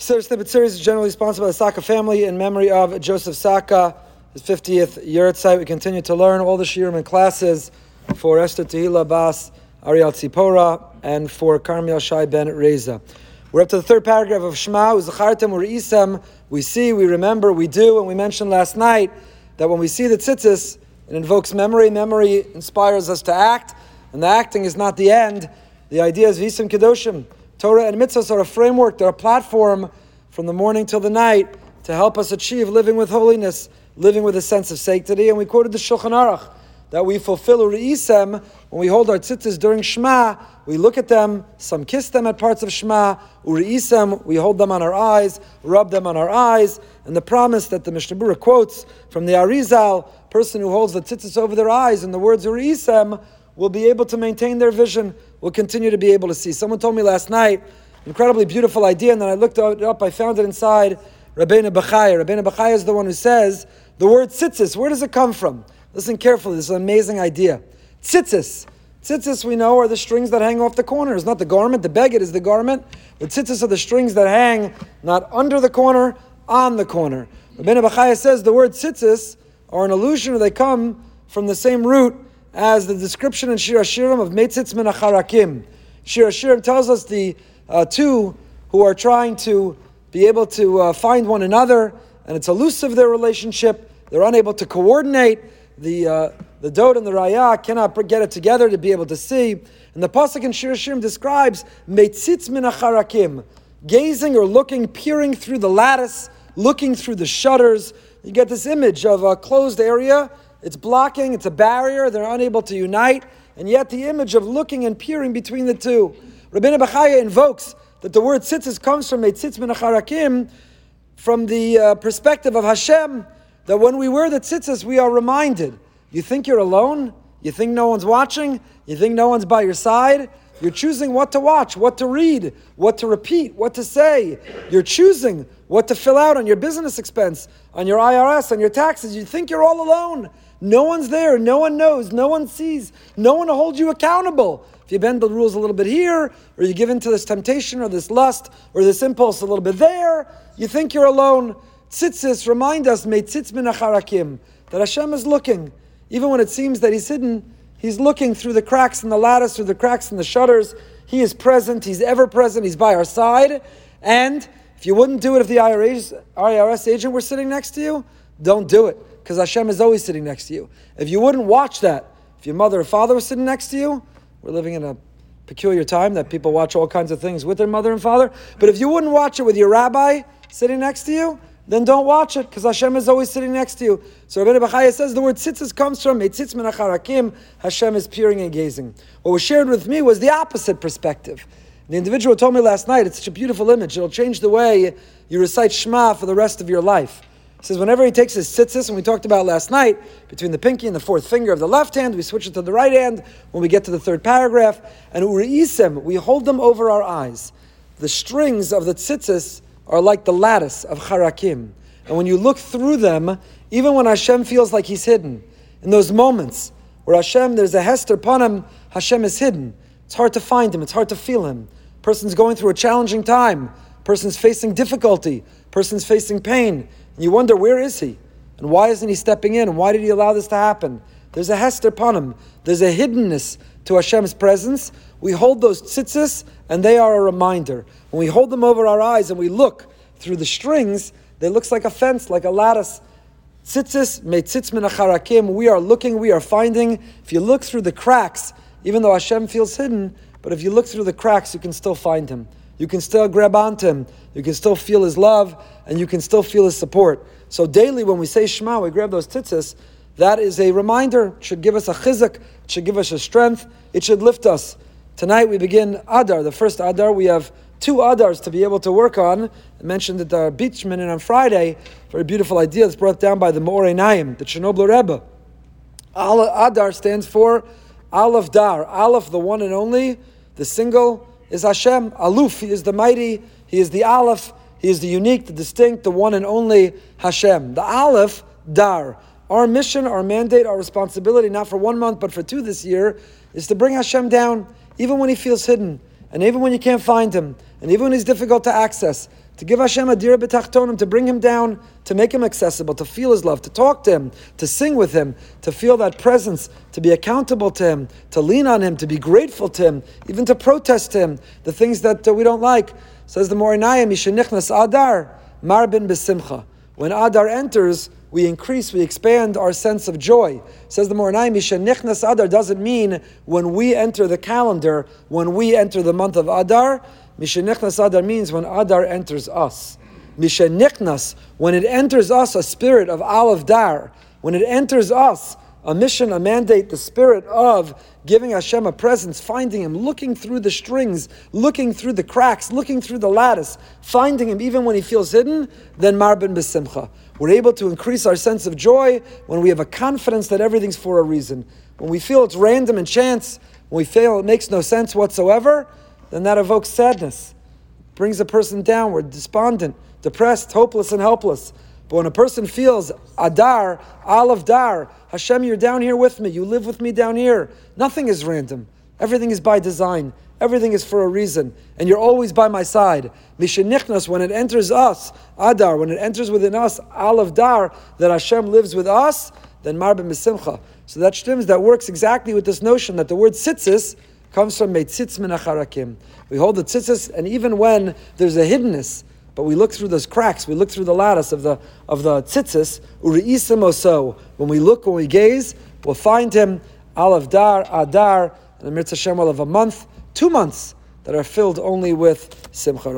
Siddur Snippet series is generally sponsored by the Saka family in memory of Joseph Saka, his 50th yahrzeit. We continue to learn all the shiurim and classes for Esther Tehila Bas Ariel Tzipora and for Carmel Shai Ben Reza. We're up to the third paragraph of Shema, Uzachartem Uri'isem. We see, we remember, we do, and we mentioned last night that when we see the tzitzis, it invokes memory. Memory inspires us to act, and the acting is not the end. The idea is Visim Kedoshim. Torah and mitzvahs are a framework, they're a platform from the morning till the night to help us achieve living with holiness, living with a sense of sanctity. And we quoted the Shulchan Aruch that we fulfill Uri'isem when we hold our tzitzis during Shema. We look at them, some kiss them at parts of Shema. Uri'isem, we hold them on our eyes, rub them on our eyes. And the promise that the Mishnah Berurah quotes from the Arizal, person who holds the tzitzis over their eyes, and the words Uri'isem, will be able to maintain their vision, will continue to be able to see. Someone told me last night, incredibly beautiful idea, and then I looked it up, I found it inside Rabbeinu Bechaya. Rabbeinu Bechaya is the one who says the word tzitzis, where does it come from? Listen carefully, this is an amazing idea. Tzitzis. Tzitzis, we know, are the strings that hang off the corners, not the garment. The beged is the garment. The tzitzis are the strings that hang not under the corner, on the corner. Rabbeinu Bechaya says the word tzitzis are an illusion, or they come from the same root as the description in Shir Hashirim of Meitzitz min Acharakim. Shir Hashirim tells us the uh, two who are trying to be able to uh, find one another, and it's elusive their relationship. They're unable to coordinate. The uh, the dod and the raya cannot get it together to be able to see. And the pasuk in Shir Hashirim describes Meitzitz min Acharakim, gazing or looking, peering through the lattice, looking through the shutters. You get this image of a closed area it's blocking, it's a barrier, they're unable to unite, and yet the image of looking and peering between the two. Rabbeinu Bechaya invokes that the word tzitzis comes from tzitz min from the uh, perspective of Hashem, that when we wear the tzitzis, we are reminded. You think you're alone? You think no one's watching? You think no one's by your side? You're choosing what to watch, what to read, what to repeat, what to say. You're choosing what to fill out on your business expense, on your IRS, on your taxes. You think you're all alone. No one's there. No one knows. No one sees. No one holds you accountable. If you bend the rules a little bit here, or you give in to this temptation or this lust or this impulse a little bit there, you think you're alone. Tzitzis remind us, tzitz min acharakim, that Hashem is looking. Even when it seems that He's hidden, He's looking through the cracks in the lattice, through the cracks in the shutters. He is present. He's ever present. He's by our side. And if you wouldn't do it if the IRS, IRS agent were sitting next to you, don't do it because Hashem is always sitting next to you. If you wouldn't watch that, if your mother or father was sitting next to you, we're living in a peculiar time that people watch all kinds of things with their mother and father. But if you wouldn't watch it with your rabbi sitting next to you, then don't watch it because Hashem is always sitting next to you. So Rabbi Bechaya says the word tzitzis comes from Eitzitz min Hashem is peering and gazing. What was shared with me was the opposite perspective. The individual told me last night, it's such a beautiful image. It'll change the way you recite Shema for the rest of your life. He says, whenever he takes his tzitzis, and we talked about last night, between the pinky and the fourth finger of the left hand, we switch it to the right hand when we get to the third paragraph. And uri'isem, we hold them over our eyes. The strings of the tzitzis are like the lattice of charakim. And when you look through them, even when Hashem feels like he's hidden, in those moments where Hashem, there's a hester panim, Hashem is hidden. It's hard to find him, it's hard to feel him. Person's going through a challenging time. Person's facing difficulty. Person's facing pain. And you wonder, where is he? And why isn't he stepping in? And why did he allow this to happen? There's a hester panim. There's a hiddenness to Hashem's presence. We hold those tzitzis, and they are a reminder. When we hold them over our eyes and we look through the strings, they looks like a fence, like a lattice. Tzitzis, tzitz min We are looking, we are finding. If you look through the cracks, even though Hashem feels hidden, but if you look through the cracks, you can still find him. You can still grab onto him. You can still feel his love, and you can still feel his support. So daily, when we say Shema, we grab those tzitzis. That is a reminder. It should give us a chizuk. It should give us a strength. It should lift us. Tonight we begin Adar, the first Adar. We have two Adars to be able to work on. I mentioned at the beach minute on Friday. Very beautiful idea that's brought down by the Me'or Einayim, the Chernobyl Rebbe. Adar stands for Aleph Dar. Aleph, the one and only, the single is Hashem. Aluf, He is the mighty, He is the Aleph, He is the unique, the distinct, the one and only Hashem. The Aleph, Dar. Our mission, our mandate, our responsibility, not for one month, but for two this year, is to bring Hashem down, even when He feels hidden, and even when you can't find Him, and even when He's difficult to access, to give Hashem a dira b'tachtonim, to bring him down, to make him accessible, to feel his love, to talk to him, to sing with him, to feel that presence, to be accountable to him, to lean on him, to be grateful to him, even to protest to him, the things that uh, we don't like. Says the Me'or Einayim, Mishenichnas Adar, Marbin besimcha. When Adar enters, we increase, we expand our sense of joy. Says the Me'or Einayim, Mishenichnas Adar doesn't mean when we enter the calendar, when we enter the month of Adar. Mishenichnas Adar means when Adar enters us. Mishenichnas, when it enters us a spirit of Aleph Dar, when it enters us a mission, a mandate, the spirit of giving Hashem a presence, finding Him, looking through the strings, looking through the cracks, looking through the lattice, finding Him even when He feels hidden, then Marbin Besimcha. We're able to increase our sense of joy when we have a confidence that everything's for a reason. When we feel it's random and chance, when we feel it makes no sense whatsoever, then that evokes sadness, brings a person downward, despondent, depressed, hopeless, and helpless. But when a person feels Adar, Aleph Dar, Hashem, you're down here with me, you live with me down here, nothing is random. Everything is by design. Everything is for a reason. And you're always by my side. Mishenichnas, when it enters us, Adar, when it enters within us, Aleph Dar, that Hashem lives with us, then Marbim Besimcha. So that shtims, that works exactly with this notion that the word tzitzis comes from Meitzitz Minacharakim. We hold the tzitzis, and even when there's a hiddenness, but we look through those cracks, we look through the lattice of the of the tzitzis, uri'isim oso. When we look, when we gaze, we'll find him, Aleph Dar, Adar, and the Hashem will have a month, two months that are filled only with Simcha.